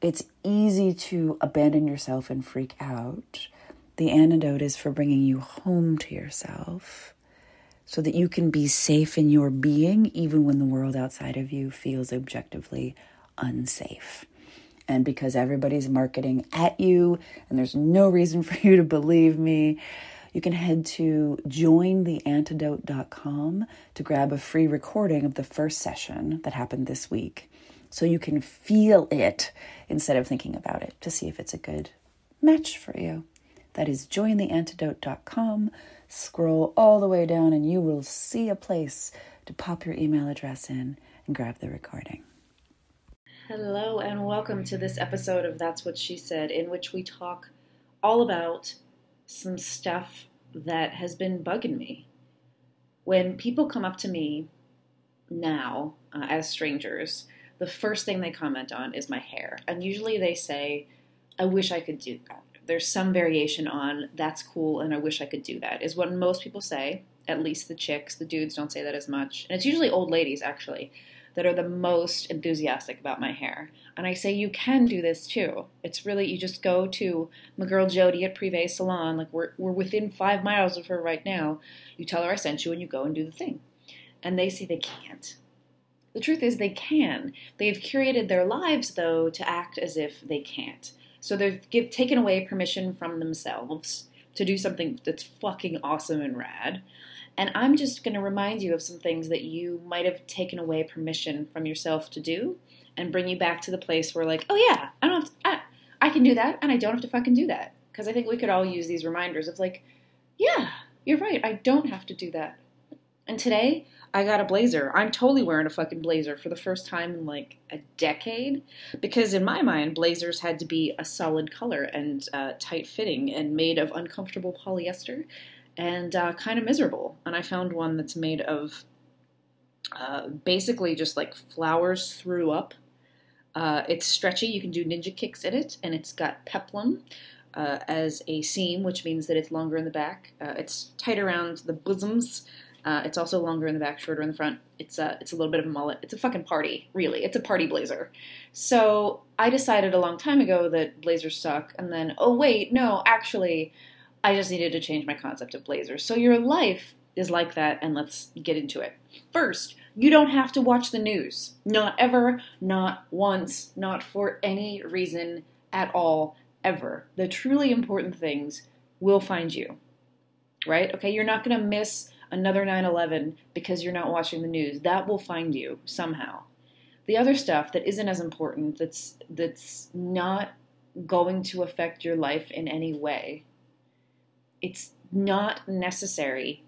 it's easy to abandon yourself and freak out. The antidote is for bringing you home to yourself so that you can be safe in your being, even when the world outside of you feels objectively unsafe. And because everybody's marketing at you, and there's no reason for you to believe me, you can head to jointheantidote.com to grab a free recording of the first session that happened this week so you can feel it instead of thinking about it to see if it's a good match for you. That is jointheantidote.com. Scroll all the way down and you will see a place to pop your email address in and grab the recording. Hello, and welcome to this episode of That's What She Said, in which we talk all about some stuff that has been bugging me. When people come up to me now uh, as strangers, the first thing they comment on is my hair. And usually they say, I wish I could do that. There's some variation on that's cool and I wish I could do that, is what most people say. At least the chicks, the dudes don't say that as much. And it's usually old ladies, actually, that are the most enthusiastic about my hair. And I say, you can do this too. It's really, you just go to my girl Jody at Privé Salon, like we're, we're within five miles of her right now. You tell her I sent you and you go and do the thing. And they say they can't. The truth is, they can. They've curated their lives, though, to act as if they can't. So they've give, taken away permission from themselves to do something that's fucking awesome and rad. And I'm just going to remind you of some things that you might have taken away permission from yourself to do and bring you back to the place where, like, oh yeah, I don't have to, I, I can do that and I don't have to fucking do that. Because I think we could all use these reminders of, like, yeah, you're right, I don't have to do that. And today, I got a blazer. I'm totally wearing a fucking blazer for the first time in like a decade because in my mind, blazers had to be a solid color and uh, tight fitting and made of uncomfortable polyester and uh, kind of miserable. And I found one that's made of uh, basically just like flowers threw up. Uh, it's stretchy. You can do ninja kicks in it, and it's got peplum. Uh, as a seam, which means that it's longer in the back. Uh, it's tight around the bosoms, uh, it's also longer in the back, shorter in the front. It's a it's a little bit of a mullet. It's a fucking party, really. It's a party blazer. So I decided a long time ago that blazers suck, and then oh wait, no, actually, I just needed to change my concept of blazers. So your life is like that, and let's get into it. First, you don't have to watch the news. Not ever, not once, not for any reason at all, ever. The truly important things will find you. Right? Okay, you're not going to miss another 9 11 because you're not watching the news. That will find you somehow. The other stuff that isn't as important, that's, that's not going to affect your life in any way, it's not necessary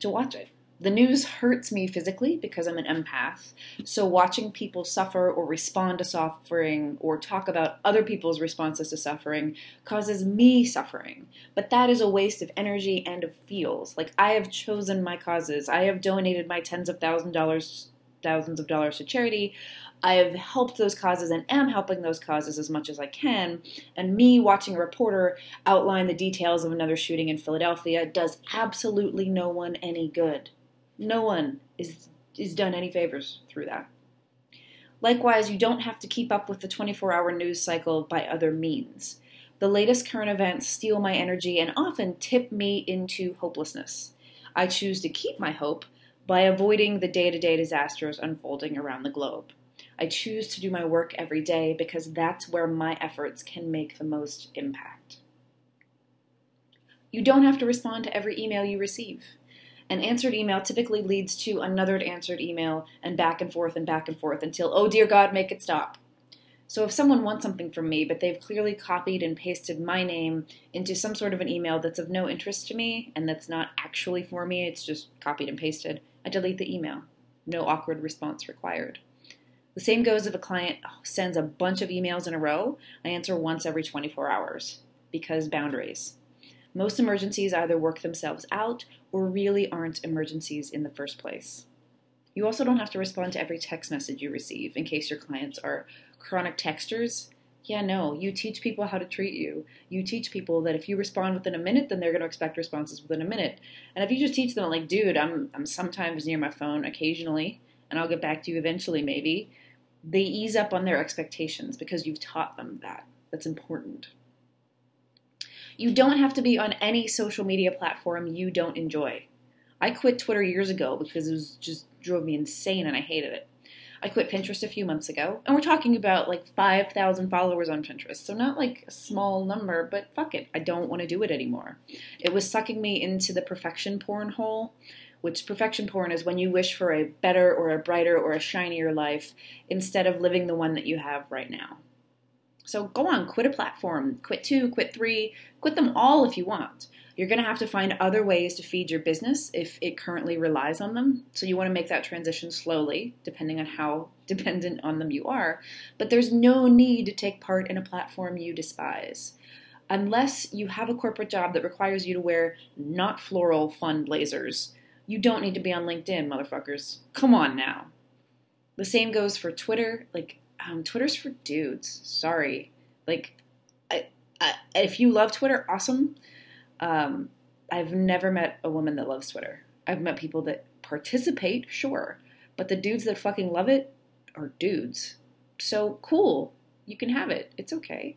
to watch it. The news hurts me physically because I'm an empath. So, watching people suffer or respond to suffering or talk about other people's responses to suffering causes me suffering. But that is a waste of energy and of feels. Like, I have chosen my causes, I have donated my tens of thousand dollars, thousands of dollars to charity. I have helped those causes and am helping those causes as much as I can. And me watching a reporter outline the details of another shooting in Philadelphia does absolutely no one any good. No one is is done any favors through that. Likewise, you don't have to keep up with the 24 hour news cycle by other means. The latest current events steal my energy and often tip me into hopelessness. I choose to keep my hope by avoiding the day to day disasters unfolding around the globe. I choose to do my work every day because that's where my efforts can make the most impact. You don't have to respond to every email you receive. An answered email typically leads to another answered email and back and forth and back and forth until, oh dear God, make it stop. So if someone wants something from me, but they've clearly copied and pasted my name into some sort of an email that's of no interest to me and that's not actually for me, it's just copied and pasted, I delete the email. No awkward response required. The same goes if a client sends a bunch of emails in a row, I answer once every 24 hours because boundaries. Most emergencies either work themselves out or really aren't emergencies in the first place. You also don't have to respond to every text message you receive in case your clients are chronic texters. Yeah, no, you teach people how to treat you. You teach people that if you respond within a minute, then they're going to expect responses within a minute. And if you just teach them, like, dude, I'm, I'm sometimes near my phone occasionally, and I'll get back to you eventually, maybe, they ease up on their expectations because you've taught them that. That's important. You don't have to be on any social media platform you don't enjoy. I quit Twitter years ago because it was just drove me insane and I hated it. I quit Pinterest a few months ago, and we're talking about like 5,000 followers on Pinterest. So, not like a small number, but fuck it. I don't want to do it anymore. It was sucking me into the perfection porn hole, which perfection porn is when you wish for a better or a brighter or a shinier life instead of living the one that you have right now. So go on, quit a platform, quit two, quit three, quit them all if you want. You're going to have to find other ways to feed your business if it currently relies on them. So you want to make that transition slowly, depending on how dependent on them you are. But there's no need to take part in a platform you despise. Unless you have a corporate job that requires you to wear not floral fun blazers, you don't need to be on LinkedIn, motherfuckers. Come on now. The same goes for Twitter. Like, um, Twitter's for dudes. Sorry. Like, I, I, if you love Twitter, awesome. Um, I've never met a woman that loves Twitter. I've met people that participate, sure, but the dudes that fucking love it are dudes. So cool. You can have it. It's okay.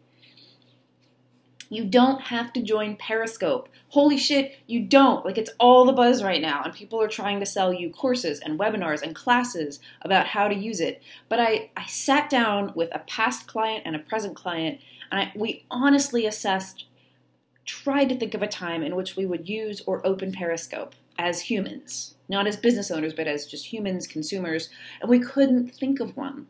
You don't have to join Periscope. Holy shit, you don't. Like, it's all the buzz right now, and people are trying to sell you courses and webinars and classes about how to use it. But I, I sat down with a past client and a present client, and I, we honestly assessed, tried to think of a time in which we would use or open Periscope as humans, not as business owners, but as just humans, consumers, and we couldn't think of one.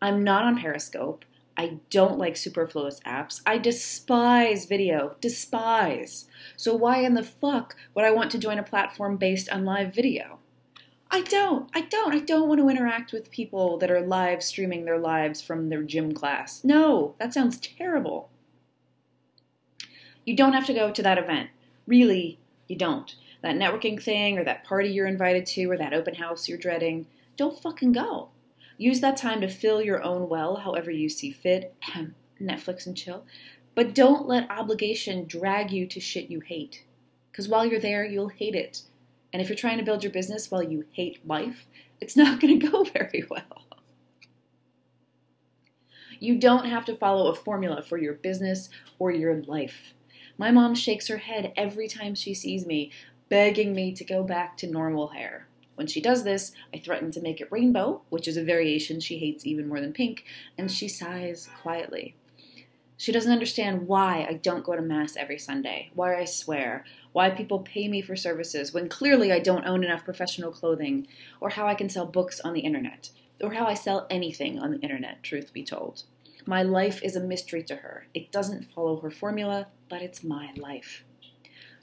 I'm not on Periscope. I don't like superfluous apps. I despise video. Despise. So why in the fuck would I want to join a platform based on live video? I don't. I don't. I don't want to interact with people that are live streaming their lives from their gym class. No, that sounds terrible. You don't have to go to that event. Really, you don't. That networking thing or that party you're invited to or that open house you're dreading, don't fucking go. Use that time to fill your own well however you see fit. Netflix and chill. But don't let obligation drag you to shit you hate. Because while you're there, you'll hate it. And if you're trying to build your business while you hate life, it's not going to go very well. You don't have to follow a formula for your business or your life. My mom shakes her head every time she sees me, begging me to go back to normal hair. When she does this, I threaten to make it rainbow, which is a variation she hates even more than pink, and she sighs quietly. She doesn't understand why I don't go to Mass every Sunday, why I swear, why people pay me for services when clearly I don't own enough professional clothing, or how I can sell books on the internet, or how I sell anything on the internet, truth be told. My life is a mystery to her. It doesn't follow her formula, but it's my life.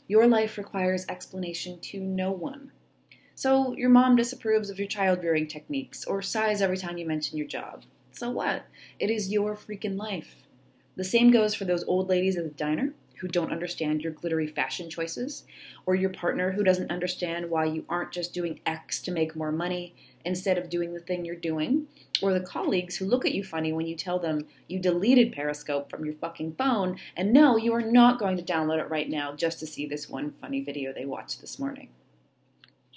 Your life requires explanation to no one. So your mom disapproves of your child rearing techniques or sighs every time you mention your job. So what? It is your freaking life. The same goes for those old ladies at the diner who don't understand your glittery fashion choices, or your partner who doesn't understand why you aren't just doing X to make more money instead of doing the thing you're doing, or the colleagues who look at you funny when you tell them you deleted Periscope from your fucking phone and no, you are not going to download it right now just to see this one funny video they watched this morning.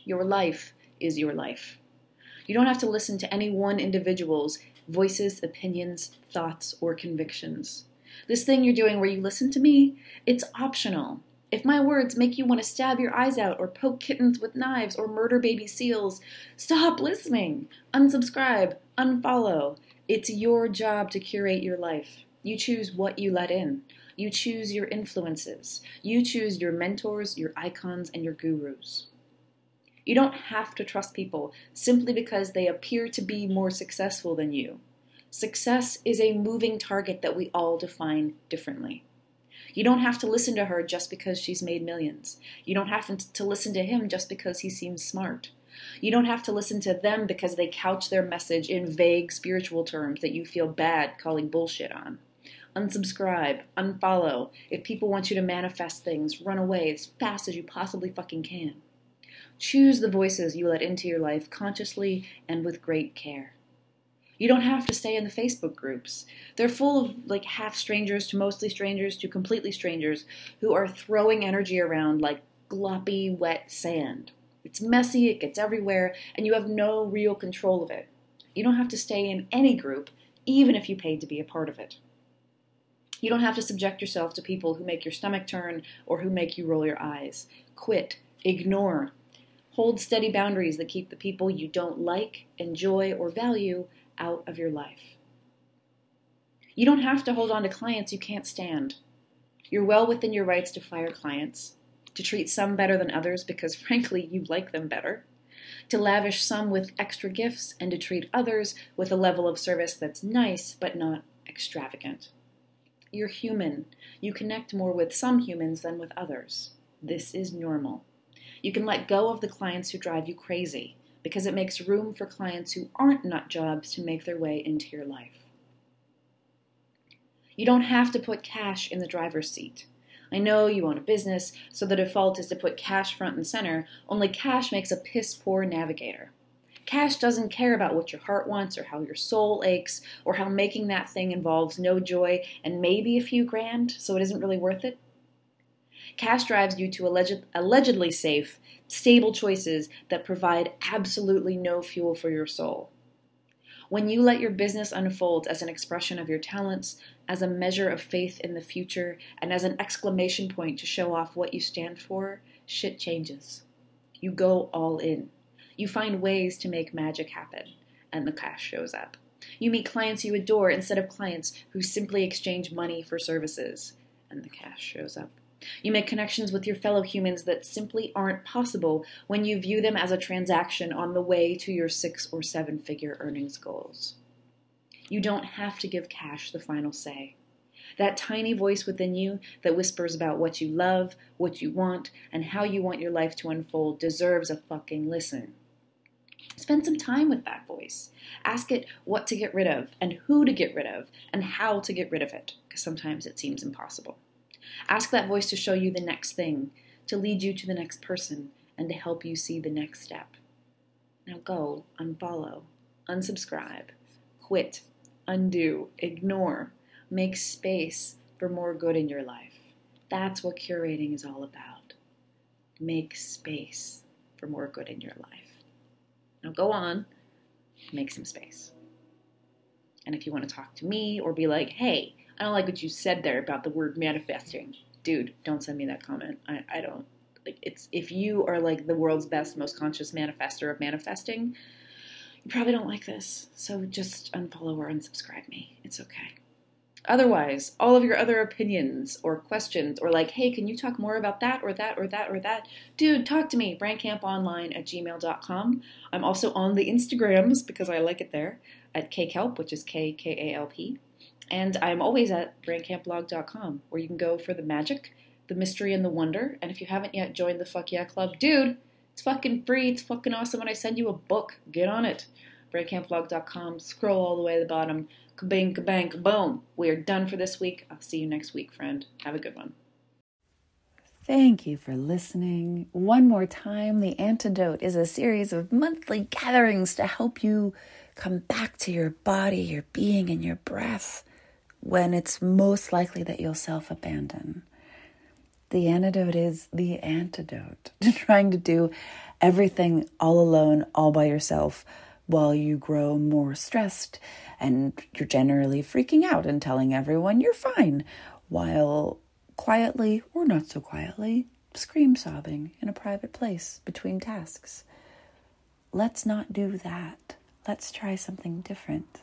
Your life is your life. You don't have to listen to any one individual's voices, opinions, thoughts, or convictions. This thing you're doing where you listen to me, it's optional. If my words make you want to stab your eyes out or poke kittens with knives or murder baby seals, stop listening. Unsubscribe, unfollow. It's your job to curate your life. You choose what you let in. You choose your influences. You choose your mentors, your icons, and your gurus. You don't have to trust people simply because they appear to be more successful than you. Success is a moving target that we all define differently. You don't have to listen to her just because she's made millions. You don't have to listen to him just because he seems smart. You don't have to listen to them because they couch their message in vague spiritual terms that you feel bad calling bullshit on. Unsubscribe, unfollow. If people want you to manifest things, run away as fast as you possibly fucking can. Choose the voices you let into your life consciously and with great care. You don't have to stay in the Facebook groups. They're full of like half strangers to mostly strangers to completely strangers who are throwing energy around like gloppy, wet sand. It's messy, it gets everywhere, and you have no real control of it. You don't have to stay in any group, even if you paid to be a part of it. You don't have to subject yourself to people who make your stomach turn or who make you roll your eyes. Quit, ignore. Hold steady boundaries that keep the people you don't like, enjoy, or value out of your life. You don't have to hold on to clients you can't stand. You're well within your rights to fire clients, to treat some better than others because, frankly, you like them better, to lavish some with extra gifts, and to treat others with a level of service that's nice but not extravagant. You're human. You connect more with some humans than with others. This is normal. You can let go of the clients who drive you crazy because it makes room for clients who aren't nut jobs to make their way into your life. You don't have to put cash in the driver's seat. I know you own a business, so the default is to put cash front and center, only cash makes a piss poor navigator. Cash doesn't care about what your heart wants or how your soul aches or how making that thing involves no joy and maybe a few grand, so it isn't really worth it. Cash drives you to alleged, allegedly safe, stable choices that provide absolutely no fuel for your soul. When you let your business unfold as an expression of your talents, as a measure of faith in the future, and as an exclamation point to show off what you stand for, shit changes. You go all in. You find ways to make magic happen, and the cash shows up. You meet clients you adore instead of clients who simply exchange money for services, and the cash shows up. You make connections with your fellow humans that simply aren't possible when you view them as a transaction on the way to your six or seven figure earnings goals. You don't have to give cash the final say. That tiny voice within you that whispers about what you love, what you want, and how you want your life to unfold deserves a fucking listen. Spend some time with that voice. Ask it what to get rid of, and who to get rid of, and how to get rid of it, because sometimes it seems impossible. Ask that voice to show you the next thing, to lead you to the next person, and to help you see the next step. Now go, unfollow, unsubscribe, quit, undo, ignore, make space for more good in your life. That's what curating is all about. Make space for more good in your life. Now go on, make some space. And if you want to talk to me or be like, hey, I don't like what you said there about the word manifesting. Dude, don't send me that comment. I, I don't like it's if you are like the world's best, most conscious manifester of manifesting, you probably don't like this. So just unfollow or unsubscribe me. It's okay. Otherwise, all of your other opinions or questions, or like, hey, can you talk more about that or that or that or that? Dude, talk to me. Brandcamponline at gmail.com. I'm also on the Instagrams because I like it there at kkalp, which is K K A L P. And I'm always at brandcampblog.com where you can go for the magic, the mystery, and the wonder. And if you haven't yet joined the Fuck Yeah Club, dude, it's fucking free. It's fucking awesome when I send you a book. Get on it. Brandcampblog.com. Scroll all the way to the bottom. Kabang, kabang, kaboom. We are done for this week. I'll see you next week, friend. Have a good one. Thank you for listening. One more time, The Antidote is a series of monthly gatherings to help you come back to your body, your being, and your breath when it's most likely that you'll self abandon. The antidote is the antidote to trying to do everything all alone, all by yourself, while you grow more stressed and you're generally freaking out and telling everyone you're fine, while quietly or not so quietly scream sobbing in a private place between tasks. Let's not do that. Let's try something different.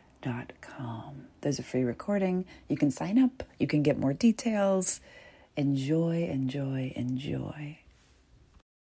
There's a free recording. You can sign up, you can get more details. Enjoy, enjoy, enjoy.